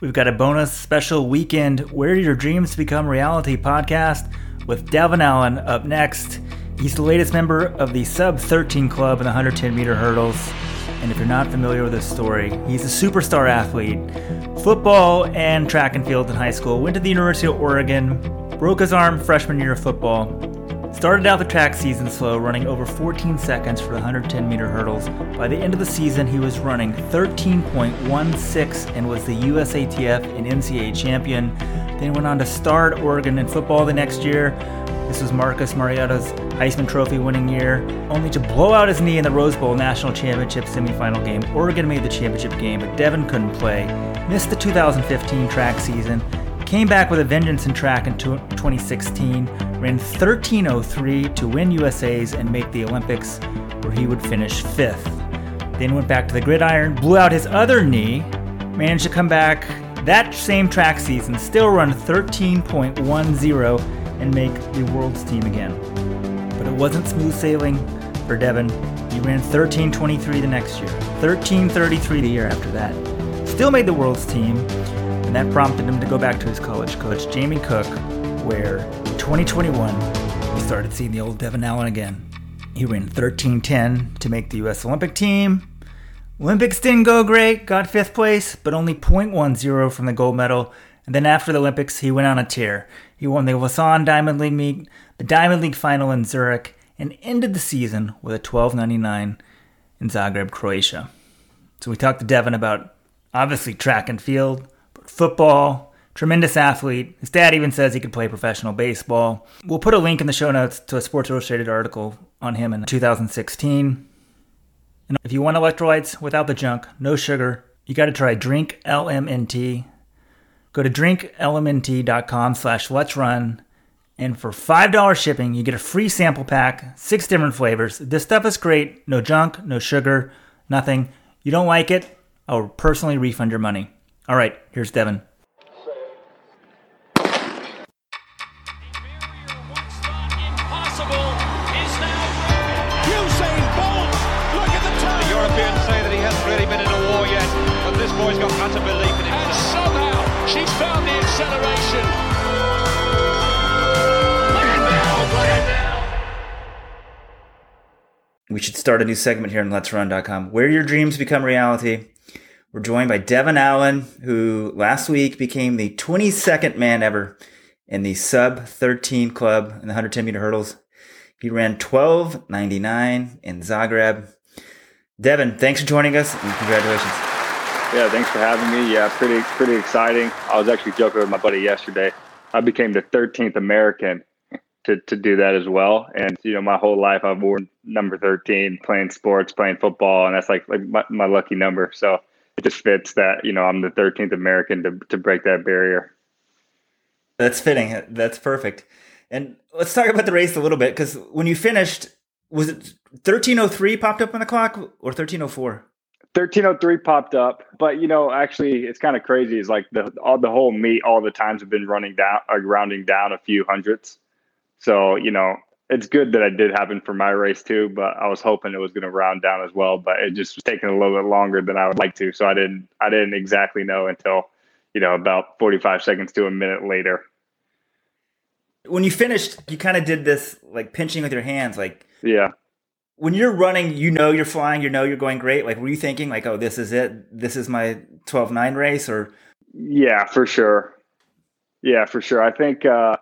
We've got a bonus special weekend Where Your Dreams Become Reality podcast with Devon Allen up next. He's the latest member of the Sub 13 Club in the 110 meter hurdles. And if you're not familiar with his story, he's a superstar athlete. Football and track and field in high school. Went to the University of Oregon. Broke his arm freshman year of football. Started out the track season slow, running over 14 seconds for the 110 meter hurdles. By the end of the season, he was running 13.16 and was the USATF and NCAA champion. Then went on to start Oregon in football the next year. This was Marcus Mariota's Heisman Trophy winning year, only to blow out his knee in the Rose Bowl National Championship semifinal game. Oregon made the championship game, but Devon couldn't play. Missed the 2015 track season. Came back with a vengeance in track in 2016. Ran 13:03 to win USA's and make the Olympics, where he would finish fifth. Then went back to the gridiron, blew out his other knee, managed to come back that same track season, still run 13.10 and make the world's team again but it wasn't smooth sailing for Devon. He ran 13.23 the next year, 13.33 the year after that. Still made the world's team, and that prompted him to go back to his college coach, Jamie Cook, where in 2021 he started seeing the old Devon Allen again. He ran 13.10 to make the U.S. Olympic team. Olympics didn't go great, got fifth place, but only 0.10 from the gold medal. And then after the Olympics, he went on a tear. He won the Lausanne Diamond League meet, the Diamond League final in Zurich, and ended the season with a 12.99 in Zagreb, Croatia. So we talked to Devon about obviously track and field, football, tremendous athlete. His dad even says he could play professional baseball. We'll put a link in the show notes to a Sports Illustrated article on him in 2016. And if you want electrolytes without the junk, no sugar, you got to try Drink LMNT. Go to drinklmnt.com slash let's run and for $5 shipping, you get a free sample pack, six different flavors. This stuff is great. No junk, no sugar, nothing. You don't like it, I'll personally refund your money. All right, here's Devon. Europeans say that he hasn't really been in a war yet, but this boy's got utter belief in him. And somehow she's found the acceleration. we should start a new segment here on Let'sRun.com where your dreams become reality. We're joined by Devon Allen, who last week became the 22nd man ever in the sub 13 club in the 110 meter hurdles. He ran 12.99 in Zagreb. Devon, thanks for joining us and congratulations. Yeah, thanks for having me. Yeah, pretty pretty exciting. I was actually joking with my buddy yesterday. I became the 13th American to, to do that as well. And, you know, my whole life I've worn number 13 playing sports, playing football. And that's like, like my, my lucky number. So it just fits that, you know, I'm the 13th American to, to break that barrier. That's fitting. That's perfect. And let's talk about the race a little bit because when you finished, was it 1303 popped up on the clock or 1304? 1303 popped up, but you know, actually, it's kind of crazy. Is like the all the whole meet, all the times have been running down, uh, rounding down a few hundreds. So, you know, it's good that it did happen for my race too, but I was hoping it was going to round down as well, but it just was taking a little bit longer than I would like to. So I didn't, I didn't exactly know until, you know, about 45 seconds to a minute later. When you finished, you kind of did this like pinching with your hands, like, yeah. When you're running, you know you're flying, you know you're going great. Like, were you thinking like, oh, this is it? This is my 12 9 race or? Yeah, for sure. Yeah, for sure. I think, uh,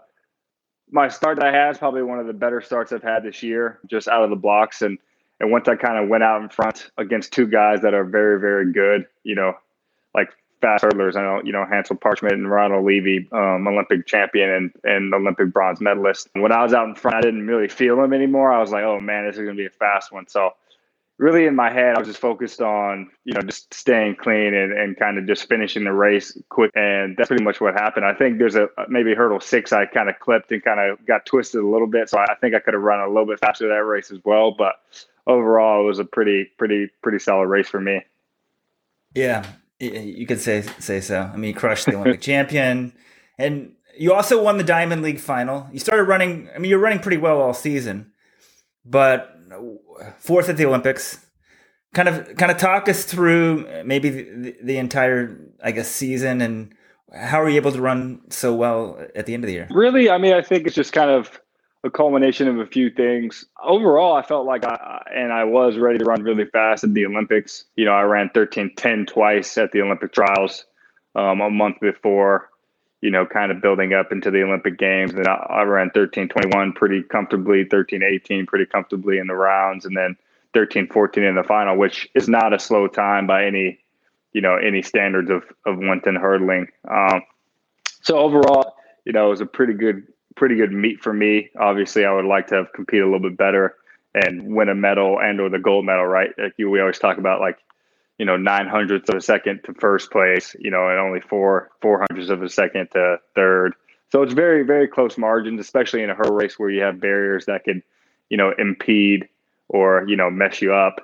my start that I had is probably one of the better starts I've had this year, just out of the blocks. And and once I kind of went out in front against two guys that are very, very good, you know, like fast hurdlers. I know, you know, Hansel Parchment and Ronald Levy, um, Olympic champion and, and Olympic bronze medalist. When I was out in front, I didn't really feel them anymore. I was like, oh man, this is going to be a fast one. So really in my head, I was just focused on, you know, just staying clean and, and kind of just finishing the race quick. And that's pretty much what happened. I think there's a maybe hurdle six I kind of clipped and kind of got twisted a little bit. So I think I could have run a little bit faster that race as well. But overall, it was a pretty, pretty, pretty solid race for me. Yeah, you could say say so. I mean, you crushed the Olympic champion, and you also won the Diamond League final. You started running. I mean, you're running pretty well all season, but fourth at the Olympics, kind of kind of talk us through maybe the, the, entire I guess season and how are you able to run so well at the end of the year? Really, I mean, I think it's just kind of a culmination of a few things. Overall, I felt like I and I was ready to run really fast at the Olympics. You know, I ran 13:10 twice at the Olympic trials um, a month before. You know, kind of building up into the Olympic Games, and I, I ran 13:21 pretty comfortably, 13:18 pretty comfortably in the rounds, and then 13:14 in the final, which is not a slow time by any you know any standards of of 110 hurdling. Um, so overall, you know, it was a pretty good pretty good meet for me. Obviously, I would like to have competed a little bit better and win a medal and or the gold medal, right? Like you, we always talk about like, you know, nine hundredths of a second to first place, you know, and only four four hundredths of a second to third. So it's very, very close margins, especially in a hurdle race where you have barriers that could, you know, impede or, you know, mess you up.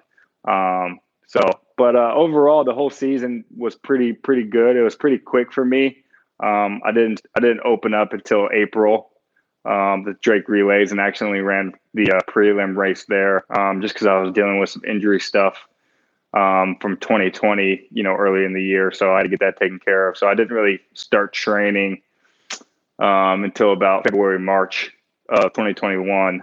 Um, so, but uh, overall, the whole season was pretty, pretty good. It was pretty quick for me. Um, I didn't, I didn't open up until April um, the Drake relays and accidentally ran the uh, prelim race there um, just because I was dealing with some injury stuff um, from 2020, you know, early in the year. So I had to get that taken care of. So I didn't really start training um, until about February, March of 2021,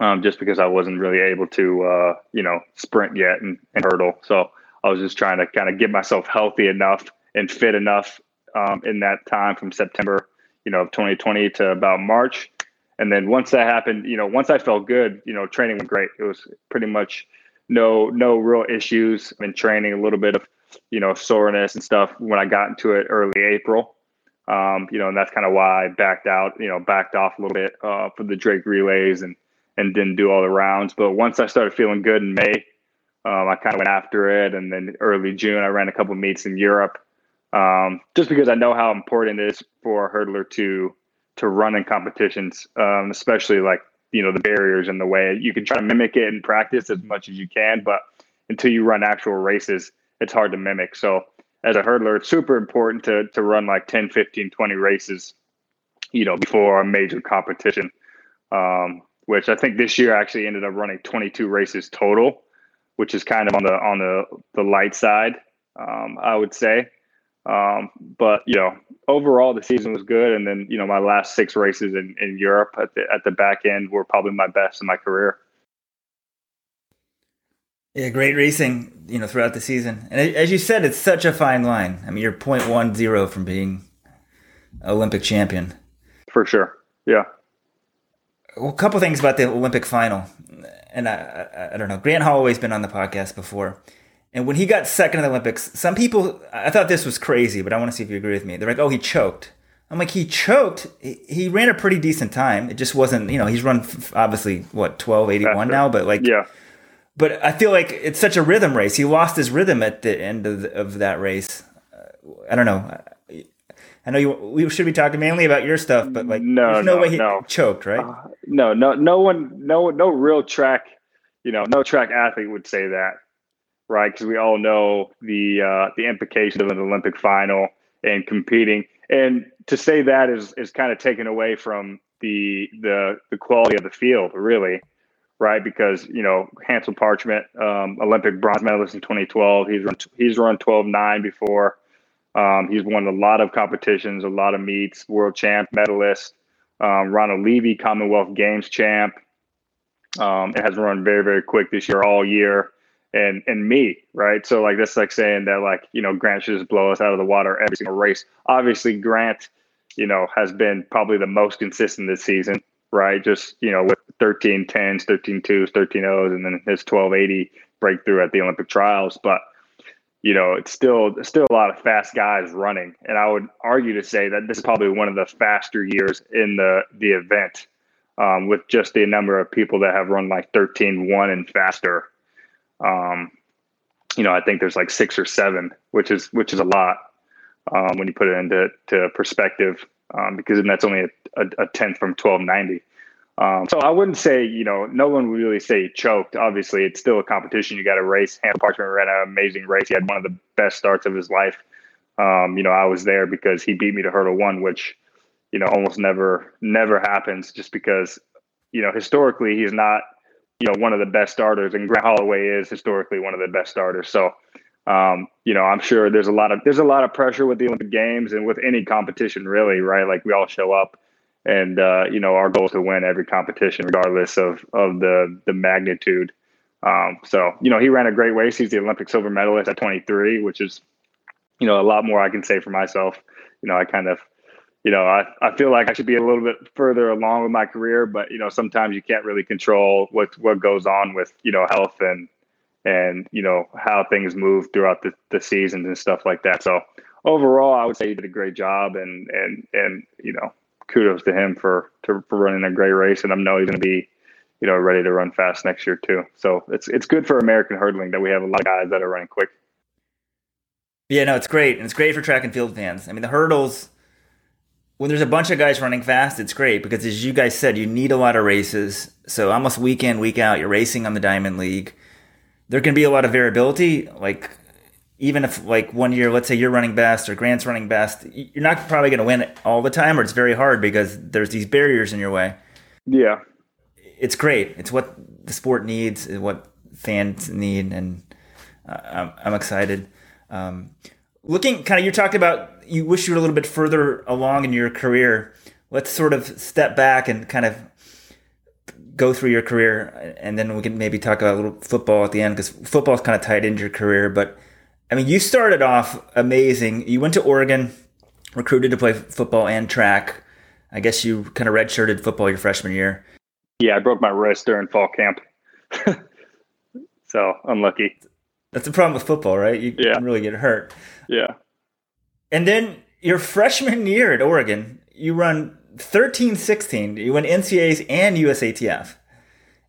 um, just because I wasn't really able to, uh, you know, sprint yet and, and, hurdle. So I was just trying to kind of get myself healthy enough and fit enough um, in that time from September you know, of 2020 to about March. And then once that happened, you know, once I felt good, you know, training went great. It was pretty much no no real issues in training. A little bit of you know soreness and stuff when I got into it early April. Um, you know, and that's kind of why I backed out. You know, backed off a little bit uh, for the Drake relays and and didn't do all the rounds. But once I started feeling good in May, um, I kind of went after it. And then early June, I ran a couple meets in Europe um, just because I know how important it is for a hurdler to to run in competitions, um, especially like you know the barriers in the way. You can try to mimic it in practice as much as you can, but until you run actual races, it's hard to mimic. So as a hurdler, it's super important to to run like 10, 15, 20 races, you know, before a major competition. Um, which I think this year actually ended up running 22 races total, which is kind of on the on the the light side, um, I would say. Um, but you know, overall the season was good, and then you know my last six races in, in Europe at the at the back end were probably my best in my career. Yeah, great racing, you know, throughout the season, and as you said, it's such a fine line. I mean, you're 0.10 from being Olympic champion. For sure, yeah. Well, a couple things about the Olympic final, and I, I, I don't know. Grant Holloway's been on the podcast before and when he got second in the Olympics, some people, I thought this was crazy, but I want to see if you agree with me. They're like, oh, he choked. I'm like, he choked. He, ran a pretty decent time. It just wasn't, you know, he's run obviously, what, 1281 now, but like, yeah. But I feel like it's such a rhythm race. He lost his rhythm at the end of, the, of that race. Uh, I don't know. I know you. We should be talking mainly about your stuff, but like, no, there's no, no way he no. choked, right? Uh, no, no, no one, no, no real track, you know, no track athlete would say that right? Because we all know the uh, the implications of an Olympic final and competing. And to say that is is kind of taken away from the the the quality of the field, really, right? Because you know Hansel Parchment, um, Olympic bronze medalist in 2012, he's run he's run 12.9 before. Um, he's won a lot of competitions, a lot of meets, world champ, medalist. Um, Ronald Levy, Commonwealth Games champ, um, and has run very, very quick this year, all year and and me, right? So like that's like saying that like you know Grant should just blow us out of the water every single race. Obviously, Grant, you know, has been probably the most consistent this season, right? Just you know with 13 10s, 13 2s, 13 0s, and then his 1280 breakthrough at the Olympic trials. But you know, it's still still a lot of fast guys running, and I would argue to say that this is probably one of the faster years in the the event. Um, with just the number of people that have run like 13 1 and faster um, you know, I think there's like six or seven, which is which is a lot um, when you put it into to perspective, um, because then that's only a, a, a tenth from 1290. Um, so I wouldn't say, you know, no one would really say choked. Obviously, it's still a competition. You got to race. Hansel Parchment ran an amazing race. He had one of the best starts of his life. Um, you know, I was there because he beat me to hurdle one, which, you know, almost never, never happens just because, you know, historically he's not you know, one of the best starters, and Grant Holloway is historically one of the best starters. So, um, you know, I'm sure there's a lot of there's a lot of pressure with the Olympic Games and with any competition, really, right? Like we all show up, and uh, you know, our goal is to win every competition, regardless of of the the magnitude. Um, so, you know, he ran a great race. He's the Olympic silver medalist at 23, which is, you know, a lot more I can say for myself. You know, I kind of you know, I, I feel like I should be a little bit further along with my career, but you know, sometimes you can't really control what what goes on with you know health and and you know how things move throughout the, the seasons and stuff like that. So overall, I would say he did a great job, and and and you know, kudos to him for to, for running a great race, and I know he's going to be you know ready to run fast next year too. So it's it's good for American hurdling that we have a lot of guys that are running quick. Yeah, no, it's great, and it's great for track and field fans. I mean, the hurdles when there's a bunch of guys running fast, it's great because as you guys said, you need a lot of races. So almost week in, week out, you're racing on the Diamond League. There can be a lot of variability. Like even if like one year, let's say you're running best or Grant's running best, you're not probably going to win it all the time, or it's very hard because there's these barriers in your way. Yeah, it's great. It's what the sport needs, what fans need, and uh, I'm, I'm excited. Um, looking kind of, you talked about you wish you were a little bit further along in your career. Let's sort of step back and kind of go through your career, and then we can maybe talk about a little football at the end because football is kind of tied into your career. But I mean, you started off amazing. You went to Oregon, recruited to play football and track. I guess you kind of redshirted football your freshman year. Yeah, I broke my wrist during fall camp. so unlucky. That's the problem with football, right? You yeah. can really get hurt. Yeah. And then your freshman year at Oregon, you run 13 16. You win NCAAs and USATF.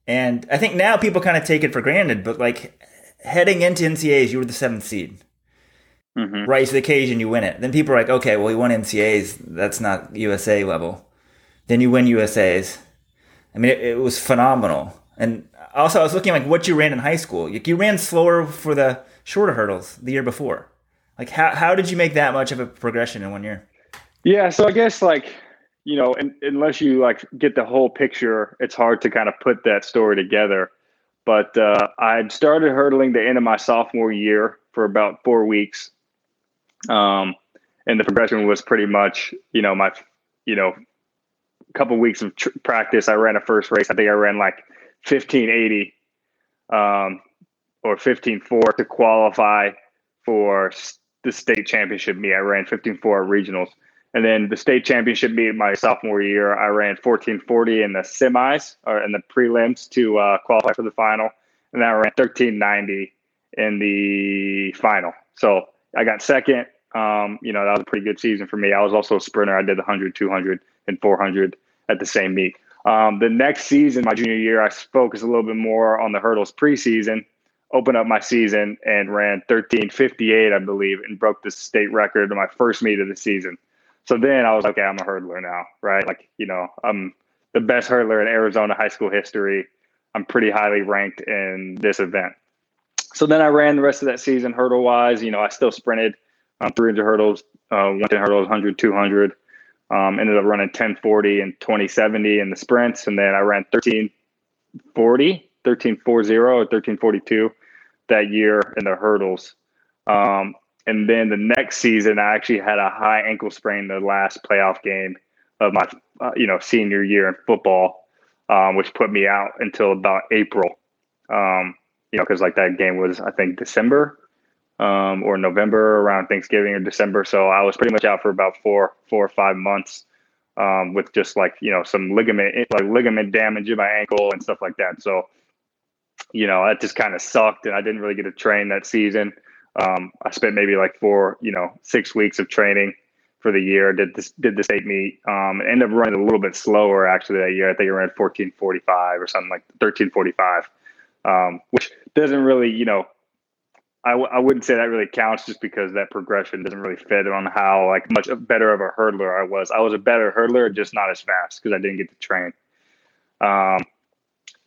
And I think now people kind of take it for granted, but like heading into NCAAs, you were the seventh seed. Mm-hmm. Rise to the occasion, you win it. Then people are like, okay, well, you won NCAAs. That's not USA level. Then you win USAs. I mean, it, it was phenomenal. And also, I was looking like what you ran in high school. You ran slower for the shorter hurdles the year before. Like how how did you make that much of a progression in one year? Yeah, so I guess like you know, in, unless you like get the whole picture, it's hard to kind of put that story together. But uh, I started hurdling the end of my sophomore year for about four weeks, um, and the progression was pretty much you know my you know couple weeks of tr- practice. I ran a first race. I think I ran like fifteen eighty um, or fifteen four to qualify for the state championship meet. I ran 15.4 regionals. And then the state championship meet my sophomore year, I ran 1440 in the semis or in the prelims to uh, qualify for the final. And then I ran 1390 in the final. So I got second. Um, you know, that was a pretty good season for me. I was also a sprinter. I did the 100, 200, and 400 at the same meet. Um, the next season, my junior year, I focused a little bit more on the hurdles preseason opened up my season and ran 1358, I believe, and broke the state record in my first meet of the season. So then I was like, okay, I'm a hurdler now, right? Like, you know, I'm the best hurdler in Arizona high school history. I'm pretty highly ranked in this event. So then I ran the rest of that season hurdle wise. You know, I still sprinted um, 300 hurdles, uh, 110 hurdles, 100, 200. Um, ended up running 1040 and 2070 in the sprints. And then I ran 1340 1340 or 1342 that year in the hurdles. Um, and then the next season, I actually had a high ankle sprain the last playoff game of my, uh, you know, senior year in football, um, which put me out until about April. Um, you know, because like that game was, I think, December um, or November around Thanksgiving or December. So I was pretty much out for about four, four or five months um, with just like you know some ligament, like ligament damage in my ankle and stuff like that. So you know, that just kind of sucked, and I didn't really get to train that season. Um, I spent maybe like four, you know, six weeks of training for the year. Did this, did the state meet. Um, ended up running a little bit slower actually that year. I think I ran fourteen forty five or something like thirteen forty five, um, which doesn't really, you know, I w- I wouldn't say that really counts just because that progression doesn't really fit on how like much better of a hurdler I was. I was a better hurdler, just not as fast because I didn't get to train. Um,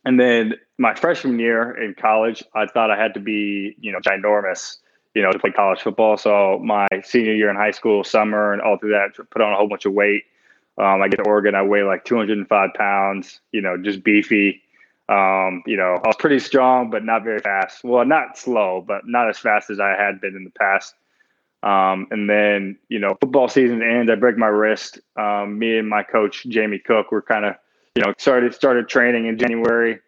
and then my freshman year in college, I thought I had to be, you know, ginormous, you know, to play college football. So my senior year in high school, summer, and all through that, put on a whole bunch of weight. Um, I get to Oregon, I weigh like 205 pounds, you know, just beefy. Um, you know, I was pretty strong, but not very fast. Well, not slow, but not as fast as I had been in the past. Um, and then, you know, football season ends. I break my wrist. Um, me and my coach Jamie Cook were kind of, you know, started started training in January.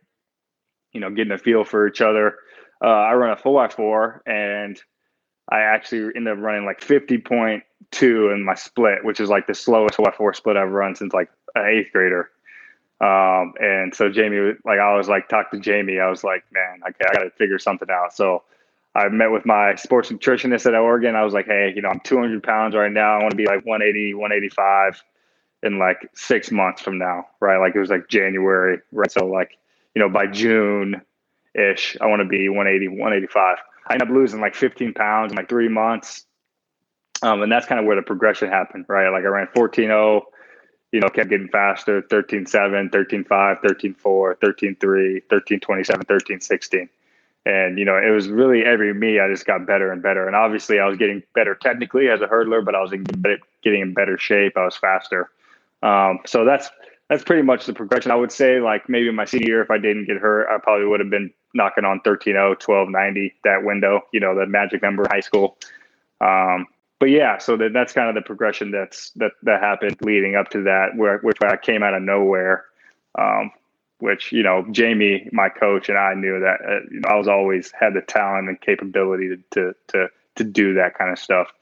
You know, getting a feel for each other. Uh, I run a four by four, and I actually ended up running like fifty point two in my split, which is like the slowest four by four split I've run since like an eighth grader. Um, and so Jamie, like I was like, talk to Jamie. I was like, man, okay, I got to figure something out. So I met with my sports nutritionist at Oregon. I was like, hey, you know, I'm 200 pounds right now. I want to be like 180, 185 in like six months from now, right? Like it was like January, right? So like, you know, by June ish, I want to be 180, 185. I ended up losing like 15 pounds in like three months. Um, and that's kind of where the progression happened, right? Like I ran 14 you know, kept getting faster 13 7, 13 5, 13 4, 13 3, 13 27, 13 16 and, you know, it was really every me, I just got better and better. And obviously, I was getting better technically as a hurdler, but I was getting in better shape. I was faster. Um, so that's that's pretty much the progression. I would say, like maybe my senior year, if I didn't get hurt, I probably would have been knocking on 13 0, 12 90, that window, you know, the magic number high school. Um, but yeah, so that, that's kind of the progression that's that that happened leading up to that, where which I came out of nowhere. Um, which you know Jamie, my coach, and I knew that uh, I was always had the talent and capability to to to, to do that kind of stuff.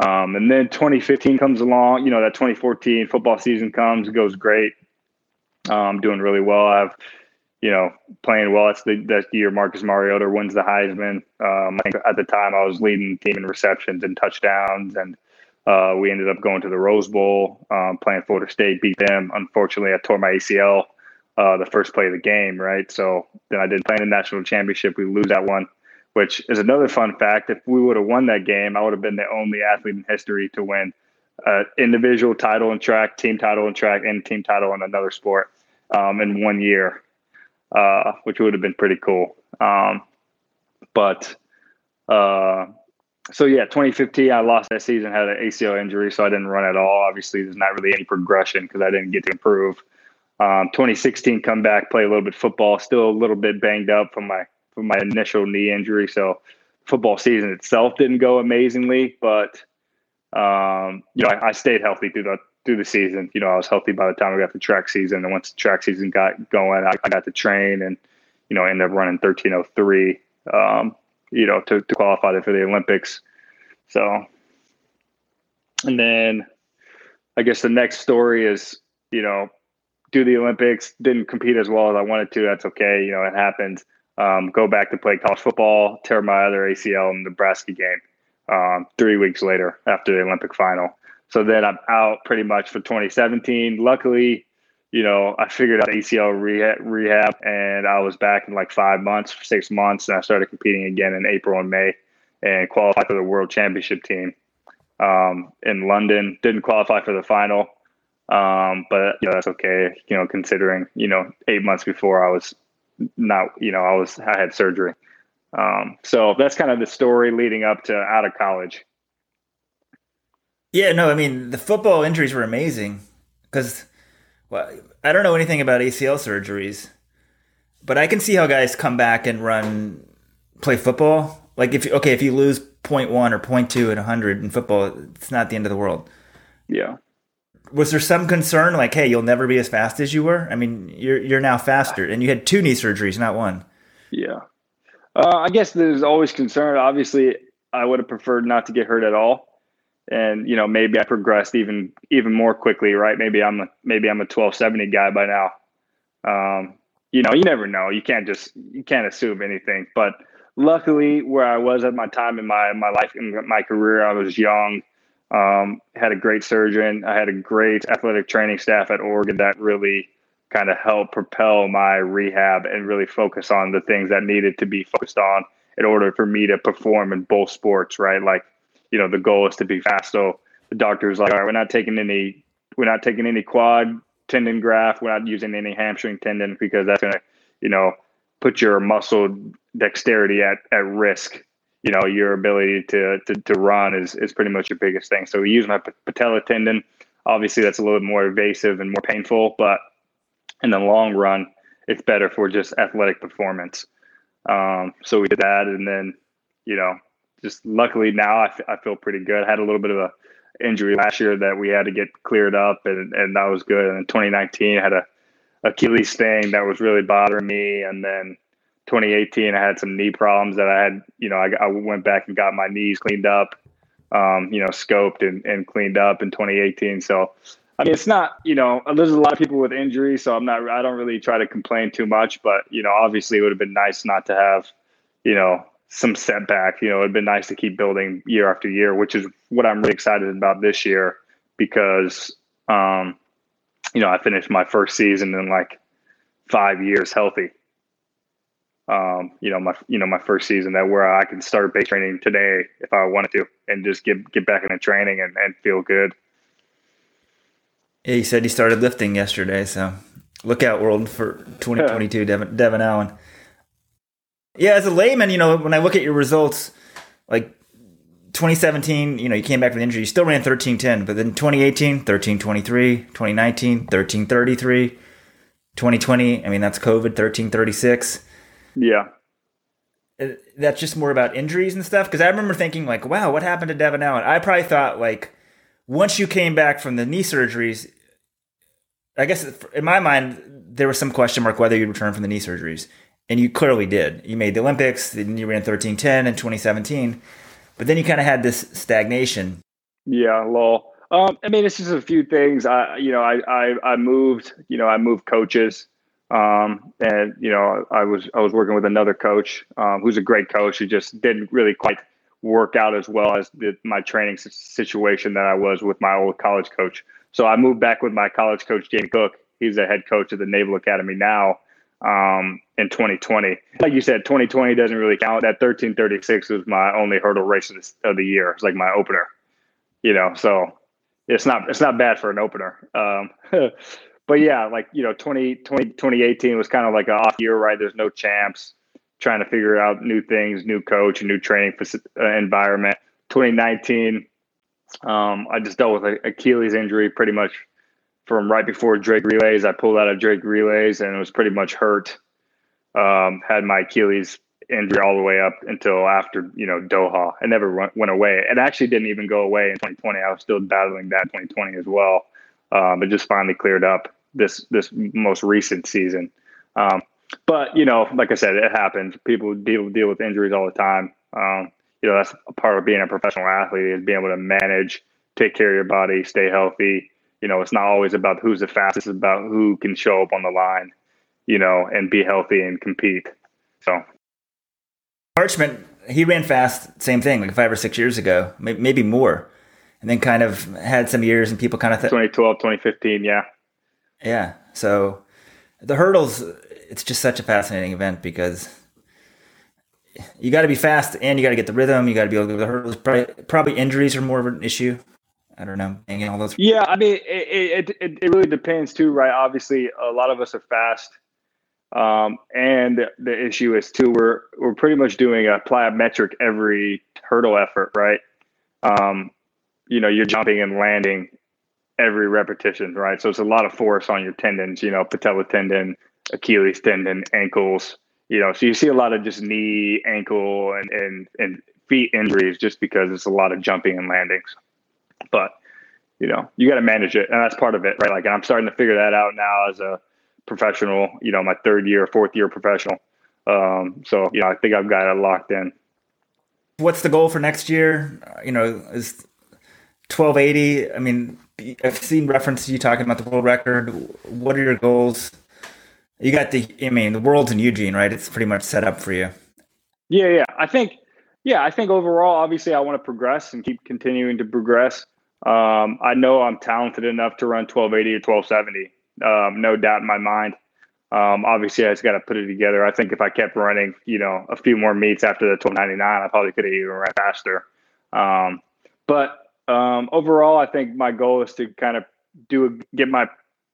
Um, and then 2015 comes along. You know that 2014 football season comes, goes great. Um, doing really well. I've you know playing well. That's the year Marcus Mariota wins the Heisman. Um, at the time I was leading team in receptions and touchdowns and. Uh, we ended up going to the Rose Bowl, um, playing Florida State, beat them. Unfortunately, I tore my ACL uh, the first play of the game, right? So then I didn't play in the national championship. We lose that one, which is another fun fact. If we would have won that game, I would have been the only athlete in history to win uh, individual title in track, team title in track, and team title in another sport um, in one year, uh, which would have been pretty cool. Um, but uh, so yeah, 2015, I lost that season, had an ACL injury, so I didn't run at all. Obviously, there's not really any progression because I didn't get to improve. Um, 2016 come back, play a little bit football, still a little bit banged up from my from my initial knee injury. So football season itself didn't go amazingly, but um, you know I, I, stayed healthy through the through the season. You know I was healthy by the time I got to track season, and once the track season got going, I, I got to train and you know ended up running 1303. Um, you know to, to qualify for the Olympics. So, and then I guess the next story is you know do the Olympics, didn't compete as well as I wanted to. That's okay. You know, it happens. Um, go back to play college football, tear my other ACL in the Nebraska game um, three weeks later after the Olympic final. So then I'm out pretty much for 2017. Luckily, you know, I figured out ACL rehab, rehab and I was back in like five months, six months, and I started competing again in April and May and qualified for the World Championship team um, in London. Didn't qualify for the final um, but you know, that's okay, you know, considering, you know, eight months before I was not, you know, I was, I had surgery. Um, so that's kind of the story leading up to out of college. Yeah, no, I mean, the football injuries were amazing because, well, I don't know anything about ACL surgeries, but I can see how guys come back and run, play football. Like if, okay, if you lose 0.1 or 0.2 at 100 in football, it's not the end of the world. Yeah was there some concern like hey you'll never be as fast as you were? I mean you're you're now faster and you had two knee surgeries not one. Yeah. Uh, i guess there's always concern. Obviously i would have preferred not to get hurt at all. And you know maybe i progressed even even more quickly right? Maybe i'm a maybe i'm a 1270 guy by now. Um, you know you never know. You can't just you can't assume anything. But luckily where i was at my time in my my life in my career i was young um, had a great surgeon. I had a great athletic training staff at Oregon that really kind of helped propel my rehab and really focus on the things that needed to be focused on in order for me to perform in both sports, right? Like, you know, the goal is to be fast. So the doctor was like, all right, we're not taking any, we're not taking any quad tendon graft. We're not using any hamstring tendon because that's going to, you know, put your muscle dexterity at, at risk you know your ability to, to to run is is pretty much your biggest thing. So we use my patella tendon. Obviously, that's a little more invasive and more painful, but in the long run, it's better for just athletic performance. Um, so we did that, and then you know, just luckily now I, f- I feel pretty good. I had a little bit of a injury last year that we had to get cleared up, and and that was good. And in 2019, I had a Achilles thing that was really bothering me, and then 2018 I had some knee problems that I had. You know, I, I went back and got my knees cleaned up, um, you know, scoped and, and cleaned up in 2018. So I mean, it's not, you know, there's a lot of people with injuries, so I'm not, I don't really try to complain too much, but, you know, obviously it would have been nice not to have, you know, some setback. You know, it'd been nice to keep building year after year, which is what I'm really excited about this year because, um, you know, I finished my first season in like five years healthy. Um, you know, my you know my first season that where I can start base training today if I wanted to, and just get get back into training and, and feel good. Yeah, he said he started lifting yesterday, so look out, world, for 2022, Devon, Devon Allen. Yeah, as a layman, you know, when I look at your results, like 2017, you know, you came back from injury, you still ran 1310, but then 2018, 1323, 2019, 1333, 2020, I mean, that's COVID, 1336. Yeah. Uh, that's just more about injuries and stuff. Because I remember thinking, like, wow, what happened to Devon Allen? I probably thought, like, once you came back from the knee surgeries, I guess in my mind, there was some question mark whether you'd return from the knee surgeries. And you clearly did. You made the Olympics, then you ran 1310 in 2017. But then you kind of had this stagnation. Yeah, lol. Um, I mean, it's just a few things. I, you know, I, I, I moved, you know, I moved coaches. Um, and you know, I was, I was working with another coach, um, who's a great coach who just didn't really quite work out as well as the, my training situation that I was with my old college coach. So I moved back with my college coach, Jamie Cook. He's the head coach of the Naval Academy now um, in 2020. Like you said, 2020 doesn't really count. That 1336 was my only hurdle race of the year. It's like my opener, you know, so it's not, it's not bad for an opener. Um, but yeah, like, you know, 20, 20, 2018 was kind of like an off year, right? There's no champs trying to figure out new things, new coach, new training uh, environment. 2019, um, I just dealt with Achilles injury pretty much from right before Drake relays. I pulled out of Drake relays and was pretty much hurt. Um, had my Achilles injury all the way up until after you know Doha. It never went, went away. It actually didn't even go away in 2020. I was still battling that 2020 as well. Um, it just finally cleared up this this most recent season. Um, but you know, like I said, it happens. People deal deal with injuries all the time. Um, you know, that's a part of being a professional athlete is being able to manage, take care of your body, stay healthy. You know, it's not always about who's the fastest; it's about who can show up on the line. You know, and be healthy and compete. So, Parchment, he ran fast. Same thing, like five or six years ago, maybe more, and then kind of had some years, and people kind of th- 2012, 2015, yeah, yeah. So the hurdles it's just such a fascinating event because you got to be fast and you got to get the rhythm. You got to be able to go the hurdles. Probably, probably injuries are more of an issue. I don't know. Hanging all those. Yeah, I mean, it, it, it really depends too, right? Obviously, a lot of us are fast, um, and the issue is too we're we're pretty much doing a plyometric every hurdle effort, right? Um, you know, you're jumping and landing every repetition, right? So it's a lot of force on your tendons. You know, patella tendon, Achilles tendon, ankles. You know, so you see a lot of just knee, ankle, and and and feet injuries just because it's a lot of jumping and landings. But you know, you got to manage it, and that's part of it, right? Like and I'm starting to figure that out now as a professional. You know, my third year, fourth year professional. Um, so you know, I think I've got it locked in. What's the goal for next year? You know, is 1280. I mean, I've seen reference to you talking about the world record. What are your goals you got the, I mean, the world's in Eugene, right? It's pretty much set up for you. Yeah, yeah. I think, yeah, I think overall, obviously, I want to progress and keep continuing to progress. Um, I know I'm talented enough to run 1280 or 1270. Um, no doubt in my mind. Um, obviously, I just got to put it together. I think if I kept running, you know, a few more meets after the 1299, I probably could have even run faster. Um, but um, overall, I think my goal is to kind of do get my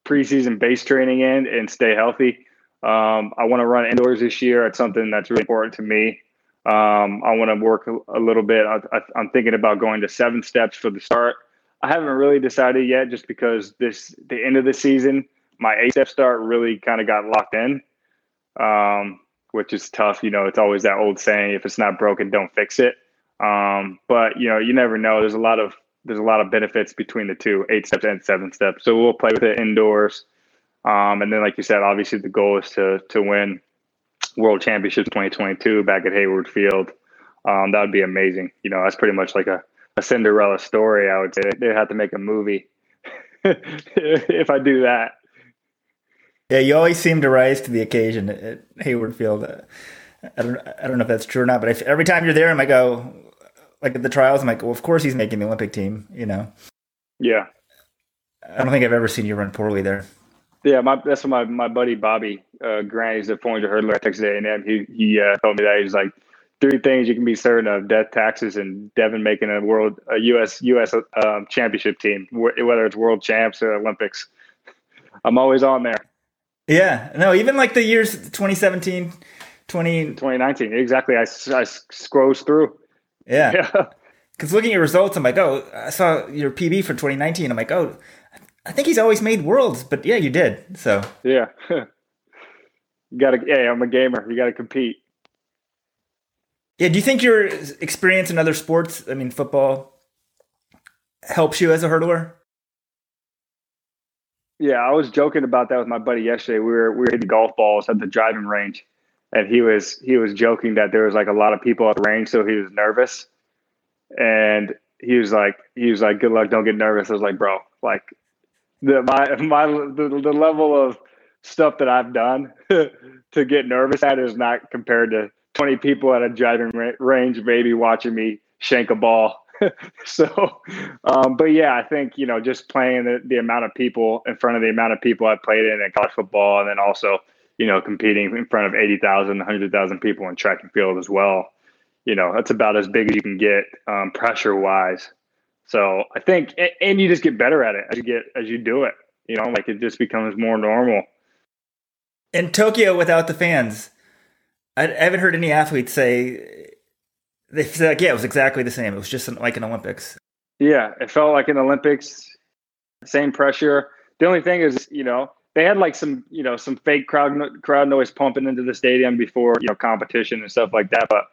preseason base training in and stay healthy. Um, I want to run indoors this year. It's something that's really important to me. Um, I want to work a, a little bit. I, am thinking about going to seven steps for the start. I haven't really decided yet, just because this the end of the season, my eight step start really kind of got locked in. um, which is tough. You know, it's always that old saying: if it's not broken, don't fix it. Um, but you know, you never know. There's a lot of there's a lot of benefits between the two, eight steps and seven steps. So we'll play with it indoors. Um, and then, like you said, obviously the goal is to to win World Championships 2022 back at Hayward Field. Um, that would be amazing. You know, that's pretty much like a, a Cinderella story. I would say they'd have to make a movie if I do that. Yeah, you always seem to rise to the occasion at Hayward Field. I don't, I don't know if that's true or not, but if, every time you're there, I'm might go, like at the trials, I'm like, well, of course he's making the Olympic team, you know? Yeah. I don't think I've ever seen you run poorly there. Yeah, my, that's what my, my buddy Bobby uh, Grant, he's a 400 hurdler at Texas A&M. He, he uh, told me that he's like, three things you can be certain of: death, taxes, and Devon making a world, a U.S. U.S. Um, championship team, whether it's world champs or Olympics. I'm always on there. Yeah, no, even like the years 2017, 20... 2019, exactly. I, I scrolls through. Yeah. yeah. Because looking at results, I'm like, oh, I saw your PB for 2019. I'm like, oh, I think he's always made worlds, but yeah, you did. So yeah, you got to. Yeah, I'm a gamer. You got to compete. Yeah. Do you think your experience in other sports, I mean, football, helps you as a hurdler? Yeah, I was joking about that with my buddy yesterday. We were we were hitting golf balls at the driving range, and he was he was joking that there was like a lot of people at the range, so he was nervous, and he was like he was like, "Good luck, don't get nervous." I was like, "Bro, like the my my the, the level of stuff that I've done to get nervous at is not compared to 20 people at a driving range, maybe watching me shank a ball. so, um, but yeah, I think, you know, just playing the, the amount of people in front of the amount of people I played in in college football, and then also, you know, competing in front of 80,000, 100,000 people in track and field as well. You know, that's about as big as you can get um, pressure wise. So I think, and you just get better at it as you get, as you do it, you know, like it just becomes more normal. In Tokyo without the fans, I, haven't heard any athletes say they said like, yeah, it was exactly the same. It was just like an Olympics. Yeah, it felt like an Olympics. Same pressure. The only thing is, you know, they had like some, you know, some fake crowd crowd noise pumping into the stadium before, you know, competition and stuff like that. But,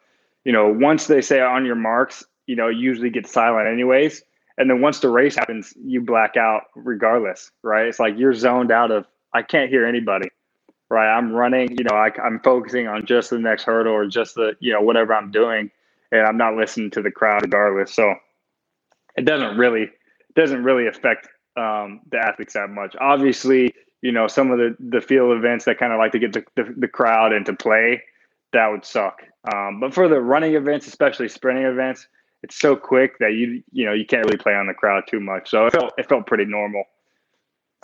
you know, once they say on your marks, you know, usually get silent anyways. And then once the race happens, you black out regardless, right? It's like you're zoned out of I can't hear anybody right? I'm running, you know, I, am focusing on just the next hurdle or just the, you know, whatever I'm doing, and I'm not listening to the crowd regardless. So it doesn't really doesn't really affect um, the athletes that much. Obviously, you know, some of the the field events that kind of like to get the, the, the, crowd into play, that would suck. Um, but for the running events, especially sprinting events, it's so quick that you you know you can't really play on the crowd too much. So it felt it felt pretty normal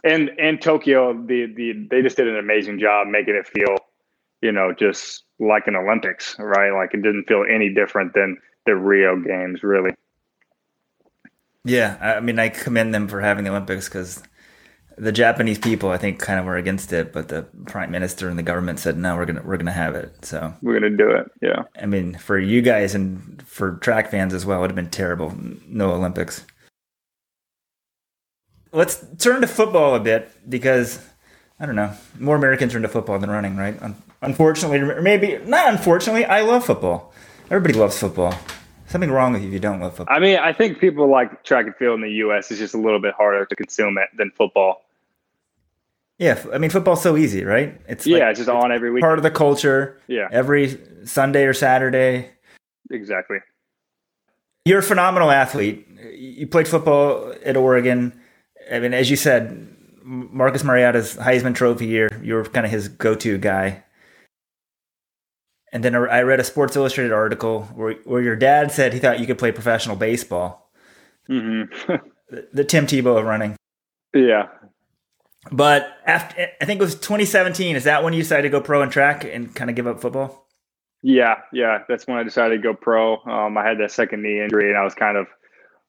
and and Tokyo, the the they just did an amazing job making it feel, you know, just like an Olympics, right? Like it didn't feel any different than the Rio games, really. Yeah, I mean, I commend them for having the Olympics because the Japanese people, I think, kind of were against it, but the prime minister and the government said, "No, we're gonna we're gonna have it." So we're gonna do it. Yeah. I mean, for you guys and for track fans as well, it would have been terrible. No Olympics let's turn to football a bit because I don't know, more Americans turn to football than running, right? Unfortunately, or maybe not unfortunately, I love football. Everybody loves football. Something wrong with you if you don't love football. I mean, I think people like track and field in the U.S. is just a little bit harder to consume it than football. Yeah, I mean, football's so easy, right? It's yeah, like, it's just it's on every week. Part of the culture. Yeah, every Sunday or Saturday. Exactly. You're a phenomenal athlete. You played football at Oregon I mean, as you said, Marcus Mariota's Heisman Trophy year, you were kind of his go-to guy. And then I read a Sports Illustrated article where, where your dad said he thought you could play professional baseball. Mm-hmm. the, the Tim Tebow of running. Yeah. But after, I think it was 2017. Is that when you decided to go pro in track and kind of give up football? Yeah, yeah. That's when I decided to go pro. Um, I had that second knee injury, and I was kind of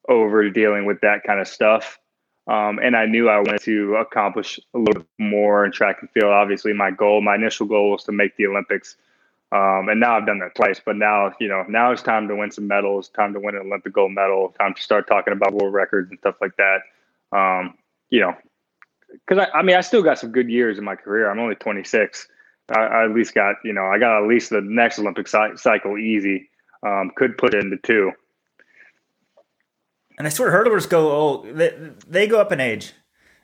over dealing with that kind of stuff. Um, and I knew I wanted to accomplish a little bit more in track and field. Obviously, my goal, my initial goal was to make the Olympics. Um, and now I've done that twice, but now, you know, now it's time to win some medals, time to win an Olympic gold medal, time to start talking about world records and stuff like that. Um, you know, because I, I mean, I still got some good years in my career. I'm only 26, I, I, at least got you know I got at least the next Olympic cycle easy. Um, could put it into two. And I swear hurdlers go old. They, they go up in age.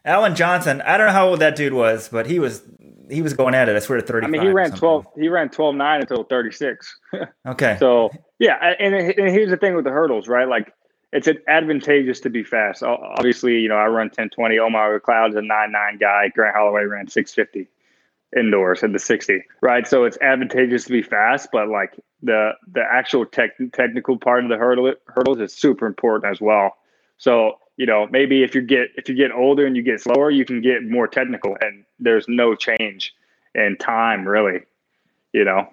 Allen Johnson, I don't know how old that dude was, but he was he was going at it. I swear to thirty. I mean, he ran twelve. He ran twelve nine until thirty six. okay. So yeah, and, and here's the thing with the hurdles, right? Like it's advantageous to be fast. Obviously, you know, I run 1020. Omar McLeod's a 9 9 guy. Grant Holloway ran 650 indoors in the 60, right? So it's advantageous to be fast, but like the the actual tech, technical part of the hurdle hurdles is super important as well. So you know, maybe if you get if you get older and you get slower, you can get more technical, and there's no change in time really. You know.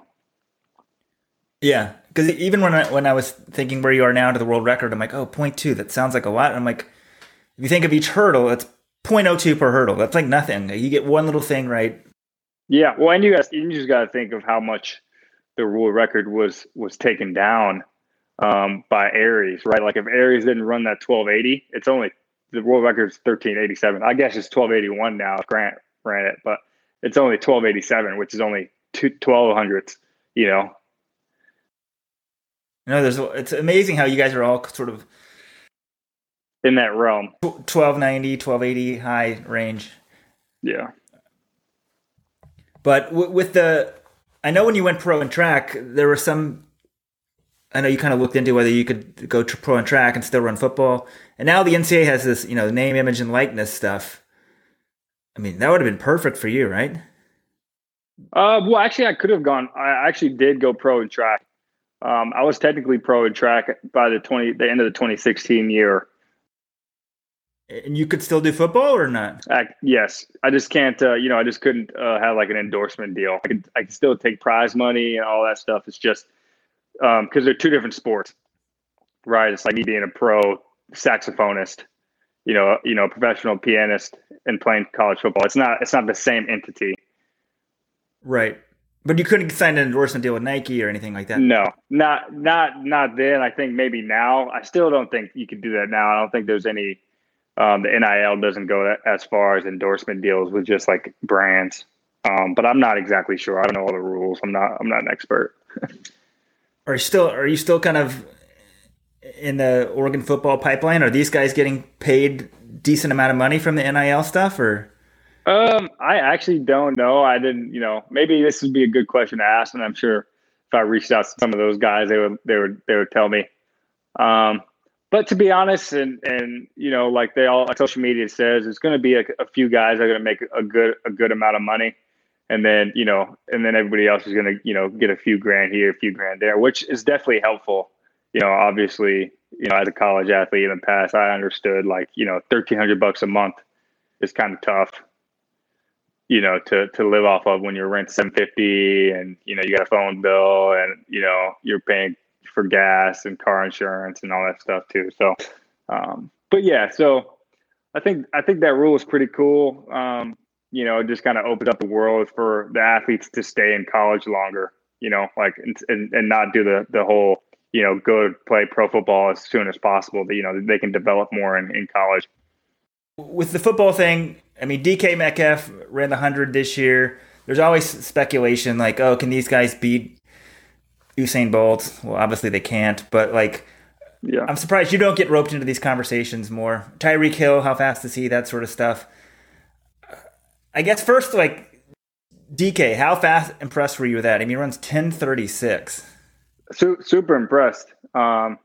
Yeah, because even when I when I was thinking where you are now to the world record, I'm like, oh, point two. That sounds like a lot. And I'm like, if you think of each hurdle, that's 0.02 per hurdle. That's like nothing. You get one little thing right. Yeah, well, and you guys, you just got to think of how much the world record was was taken down um, by Aries, right? Like if Aries didn't run that 1280, it's only the world record is 1387. I guess it's 1281 now Grant ran it, but it's only 1287, which is only two, 1200s, you know, you know, there's it's amazing how you guys are all sort of in that realm. 1290 1280 high range. Yeah. But w- with the i know when you went pro in track there were some i know you kind of looked into whether you could go to pro in track and still run football. And now the ncaa has this you know name image and likeness stuff. I mean that would have been perfect for you right? Uh, well actually i could have gone i actually did go pro in track um, I was technically pro in track by the twenty the end of the 2016 year. And you could still do football or not? I, yes, I just can't. Uh, you know, I just couldn't uh, have like an endorsement deal. I could I could still take prize money and all that stuff. It's just because um, they're two different sports, right? It's like me being a pro saxophonist, you know, you know, professional pianist and playing college football. It's not it's not the same entity. Right. But you couldn't sign an endorsement deal with Nike or anything like that. No, not not not then. I think maybe now. I still don't think you could do that now. I don't think there's any. Um, the NIL doesn't go as far as endorsement deals with just like brands. Um, but I'm not exactly sure. I don't know all the rules. I'm not. I'm not an expert. are you still? Are you still kind of in the Oregon football pipeline? Are these guys getting paid decent amount of money from the NIL stuff, or? Um, I actually don't know. I didn't, you know, maybe this would be a good question to ask, and I'm sure if I reached out to some of those guys, they would they would they would tell me. Um, but to be honest, and and you know, like they all like social media says, it's going to be a, a, few guys that are going to make a good a good amount of money, and then you know, and then everybody else is going to you know get a few grand here, a few grand there, which is definitely helpful. You know, obviously, you know, as a college athlete in the past, I understood like you know, thirteen hundred bucks a month is kind of tough you know, to to live off of when you're rent seven fifty and you know you got a phone bill and you know you're paying for gas and car insurance and all that stuff too. So, um, but yeah, so I think I think that rule is pretty cool. Um, you know, it just kind of opens up the world for the athletes to stay in college longer. You know, like and and not do the the whole you know go play pro football as soon as possible. That you know they can develop more in, in college. With the football thing, I mean, DK Metcalf ran the 100 this year. There's always speculation like, oh, can these guys beat Usain Bolt? Well, obviously they can't, but like, yeah. I'm surprised you don't get roped into these conversations more. Tyreek Hill, how fast is he? That sort of stuff. I guess first, like, DK, how fast impressed were you with that? I mean, he runs 1036. Super impressed. Um,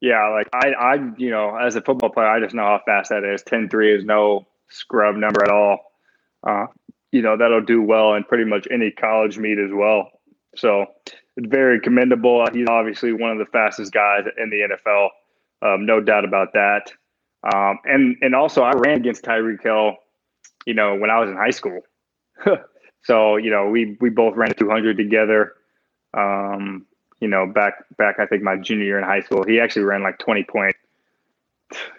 yeah, like I, I, you know, as a football player, I just know how fast that is. 10-3 is no scrub number at all. Uh, you know, that'll do well in pretty much any college meet as well. So it's very commendable. He's obviously one of the fastest guys in the NFL. Um, no doubt about that. Um, and and also I ran against Tyreek Hill, you know, when I was in high school. so you know, we we both ran 200 together. Um, you know, back back I think my junior year in high school. He actually ran like 20 point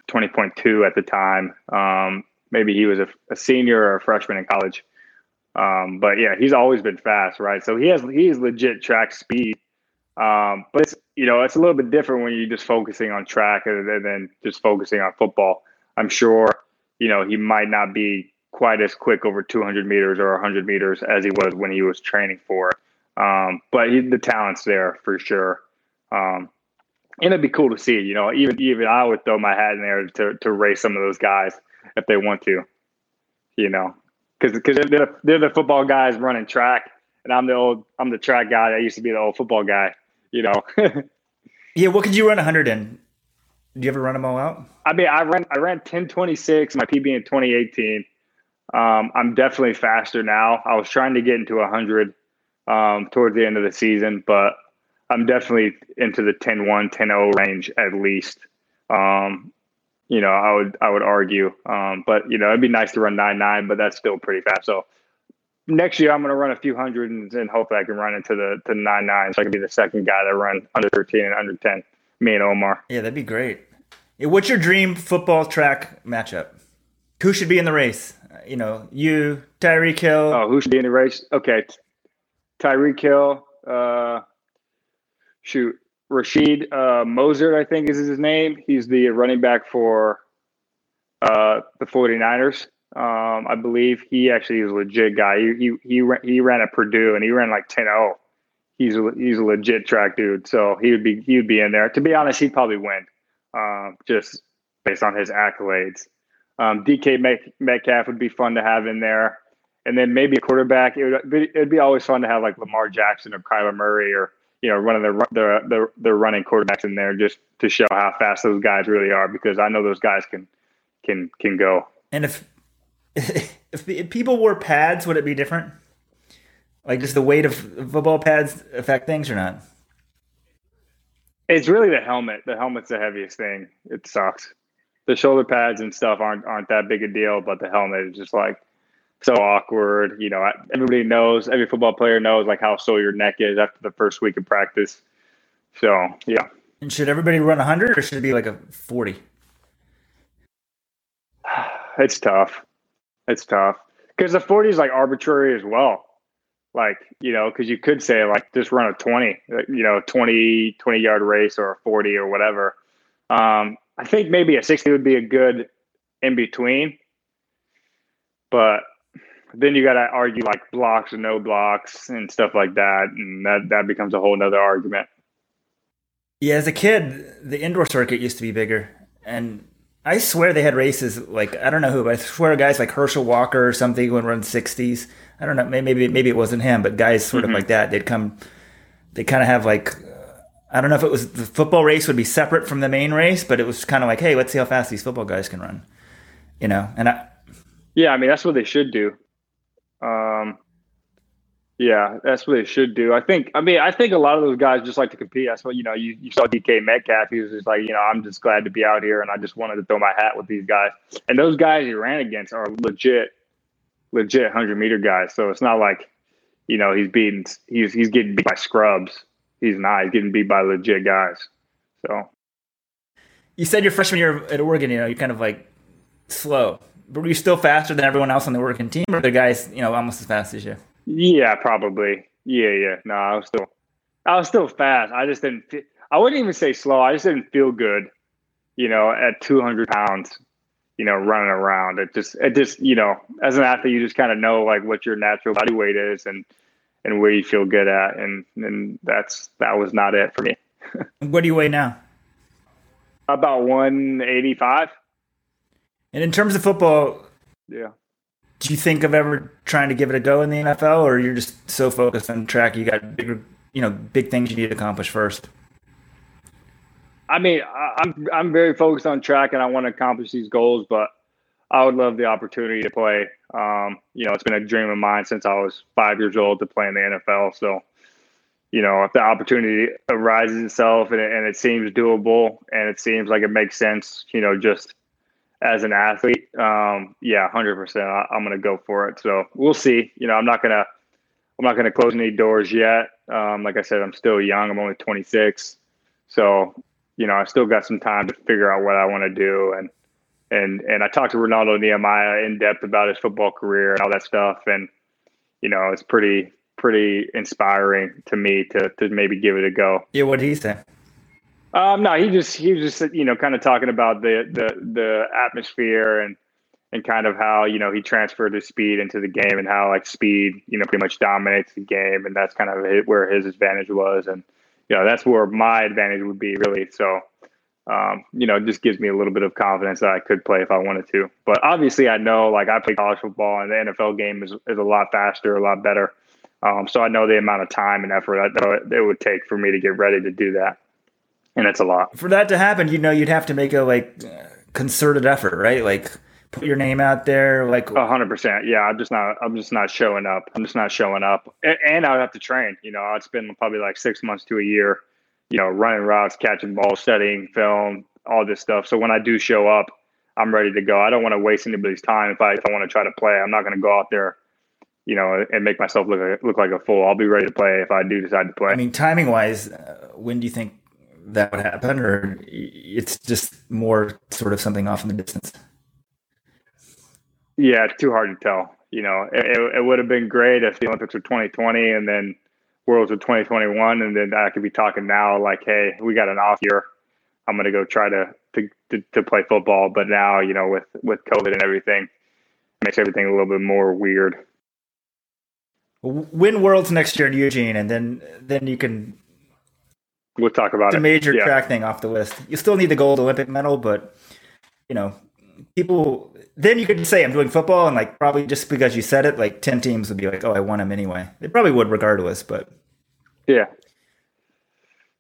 20.2 at the time. Um, maybe he was a, a, senior or a freshman in college. Um, but yeah, he's always been fast, right? So he has he's legit track speed. Um, but it's you know it's a little bit different when you're just focusing on track and then just focusing on football. I'm sure you know he might not be quite as quick over 200 meters or 100 meters as he was when he was training for it. Um, but he, the talent's there for sure. Um, and it'd be cool to see, you know, even even I would throw my hat in there to to race some of those guys if they want to, you know, because because they're, they're the football guys running track, and I'm the old I'm the track guy that used to be the old football guy, you know. yeah, what could you run 100 in? Do you ever run them all out? I mean, I ran I ran 1026 my PB in 2018. Um, I'm definitely faster now. I was trying to get into 100 um, towards the end of the season, but I'm definitely into the 10-1, 10-0 range at least. Um, you know, I would I would argue, um, but you know, it'd be nice to run nine nine, but that's still pretty fast. So next year, I'm going to run a few hundred and, and hopefully I can run into the to nine nine, so I can be the second guy that run under 13 and under 10. Me and Omar. Yeah, that'd be great. What's your dream football track matchup? Who should be in the race? You know, you, Tyreek Hill. Oh, who should be in the race? Okay, Tyreek Hill. Uh, shoot, Rashid uh, Moser, I think is his name. He's the running back for uh, the 49ers. Um, I believe he actually is a legit guy. He he he ran, he ran at Purdue and he ran like 10-0. He's a, he's a legit track dude, so he would be he would be in there. To be honest, he'd probably win, um, just based on his accolades. Um, DK Metcalf would be fun to have in there, and then maybe a quarterback. It would be, it'd be always fun to have like Lamar Jackson or Kyler Murray or you know, running the the the, the running quarterbacks in there just to show how fast those guys really are because I know those guys can can can go. And if if people wore pads, would it be different? Like, does the weight of football pads affect things or not? It's really the helmet. The helmet's the heaviest thing. It sucks. The shoulder pads and stuff aren't aren't that big a deal, but the helmet is just like so awkward. You know, everybody knows, every football player knows like how sore your neck is after the first week of practice. So, yeah. And should everybody run 100 or should it be like a 40? It's tough. It's tough because the 40 is like arbitrary as well. Like, you know, because you could say like just run a 20, you know, 20, 20 yard race or a 40 or whatever. Um, I think maybe a 60 would be a good in between. But then you got to argue like blocks or no blocks and stuff like that, and that that becomes a whole nother argument. Yeah, as a kid, the indoor circuit used to be bigger, and I swear they had races like I don't know who, but I swear guys like Herschel Walker or something would run sixties. I don't know, maybe maybe it wasn't him, but guys sort mm-hmm. of like that. They'd come, they kind of have like I don't know if it was the football race would be separate from the main race, but it was kind of like, hey, let's see how fast these football guys can run, you know. And I, yeah, I mean that's what they should do. Yeah, that's what they should do. I think. I mean, I think a lot of those guys just like to compete. That's what you know. You, you saw DK Metcalf. He was just like, you know, I'm just glad to be out here, and I just wanted to throw my hat with these guys. And those guys he ran against are legit, legit hundred meter guys. So it's not like, you know, he's beating. He's he's getting beat by scrubs. He's not. He's getting beat by legit guys. So. You said your freshman year at Oregon, you know, you're kind of like slow But were you still faster than everyone else on the Oregon team, or the guys, you know, almost as fast as you? Yeah, probably. Yeah, yeah. No, I was still, I was still fast. I just didn't. I wouldn't even say slow. I just didn't feel good. You know, at 200 pounds, you know, running around. It just, it just, you know, as an athlete, you just kind of know like what your natural body weight is and and where you feel good at, and and that's that was not it for me. what do you weigh now? About 185. And in terms of football, yeah. Do you think of ever trying to give it a go in the NFL, or you're just so focused on track you got bigger, you know, big things you need to accomplish first? I mean, I'm I'm very focused on track, and I want to accomplish these goals. But I would love the opportunity to play. Um, you know, it's been a dream of mine since I was five years old to play in the NFL. So, you know, if the opportunity arises itself and and it seems doable and it seems like it makes sense, you know, just as an athlete, um, yeah, hundred percent, I'm going to go for it. So we'll see. You know, I'm not gonna, I'm not gonna close any doors yet. Um, like I said, I'm still young. I'm only 26, so you know, I still got some time to figure out what I want to do. And and and I talked to Renaldo Nehemiah in depth about his football career and all that stuff. And you know, it's pretty pretty inspiring to me to to maybe give it a go. Yeah, what did he say? Um, no, he just he was just you know kind of talking about the the the atmosphere and and kind of how you know he transferred his speed into the game and how like speed you know pretty much dominates the game and that's kind of where his advantage was and you know that's where my advantage would be really. So um, you know just gives me a little bit of confidence that I could play if I wanted to. But obviously I know like I play college football and the NFL game is, is a lot faster a lot better. Um, so I know the amount of time and effort that it would take for me to get ready to do that and it's a lot. For that to happen you know you'd have to make a like concerted effort right? Like put your name out there like a hundred percent. Yeah i'm just not i'm just not showing up. I'm just not showing up. And, and i would have to train you know i'd spend probably like six months to a year you know running routes catching balls studying film all this stuff. So when i do show up i'm ready to go. I don't want to waste anybody's time if i if i want to try to play. I'm not going to go out there you know and make myself look like, look like a fool. I'll be ready to play if i do decide to play. I mean timing wise uh, when do you think that would happen or it's just more sort of something off in the distance yeah, it's too hard to tell. You know, it, it would have been great if the Olympics were 2020 and then Worlds were 2021, and then I could be talking now like, hey, we got an off year. I'm going to go try to, to, to to play football. But now, you know, with with COVID and everything, it makes everything a little bit more weird. Win Worlds next year in Eugene, and then then you can. We'll talk about the it. A major yeah. track thing off the list. You still need the gold Olympic medal, but you know, people then you could say I'm doing football, and like probably just because you said it, like ten teams would be like, "Oh, I want him anyway." They probably would, regardless. But yeah,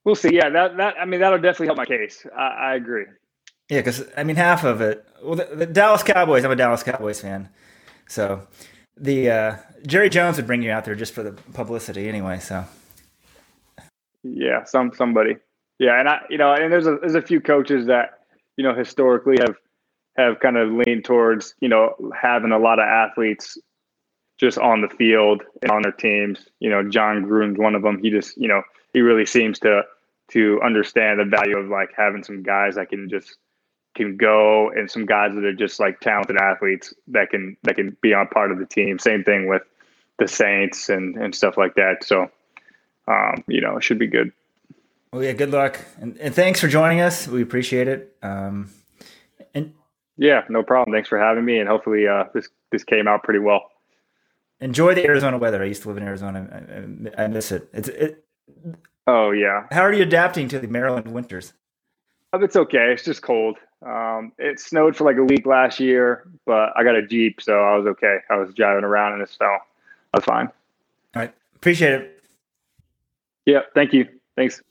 we'll see. Yeah, that that I mean that'll definitely help my case. I, I agree. Yeah, because I mean half of it. Well, the, the, Dallas Cowboys. I'm a Dallas Cowboys fan, so the uh, Jerry Jones would bring you out there just for the publicity anyway. So yeah, some somebody. Yeah, and I you know, and there's a there's a few coaches that you know historically have have kind of leaned towards you know having a lot of athletes just on the field and on their teams. You know, Jon Gruden's one of them. He just you know he really seems to to understand the value of like having some guys that can just can go and some guys that are just like talented athletes that can that can be on part of the team. Same thing with the Saints and and stuff like that. So um, you know, it should be good. Well, yeah, good luck and, and thanks for joining us. We appreciate it. Um, and yeah, no problem. Thanks for having me, and hopefully uh, this this came out pretty well. Enjoy the Arizona weather. I used to live in Arizona. I, I miss it. It's it. Oh yeah. How are you adapting to the Maryland winters? Oh, it's okay. It's just cold. Um, it snowed for like a week last year, but I got a Jeep, so I was okay. I was driving around in the snow. I was fine. All right. Appreciate it. Yeah. Thank you. Thanks.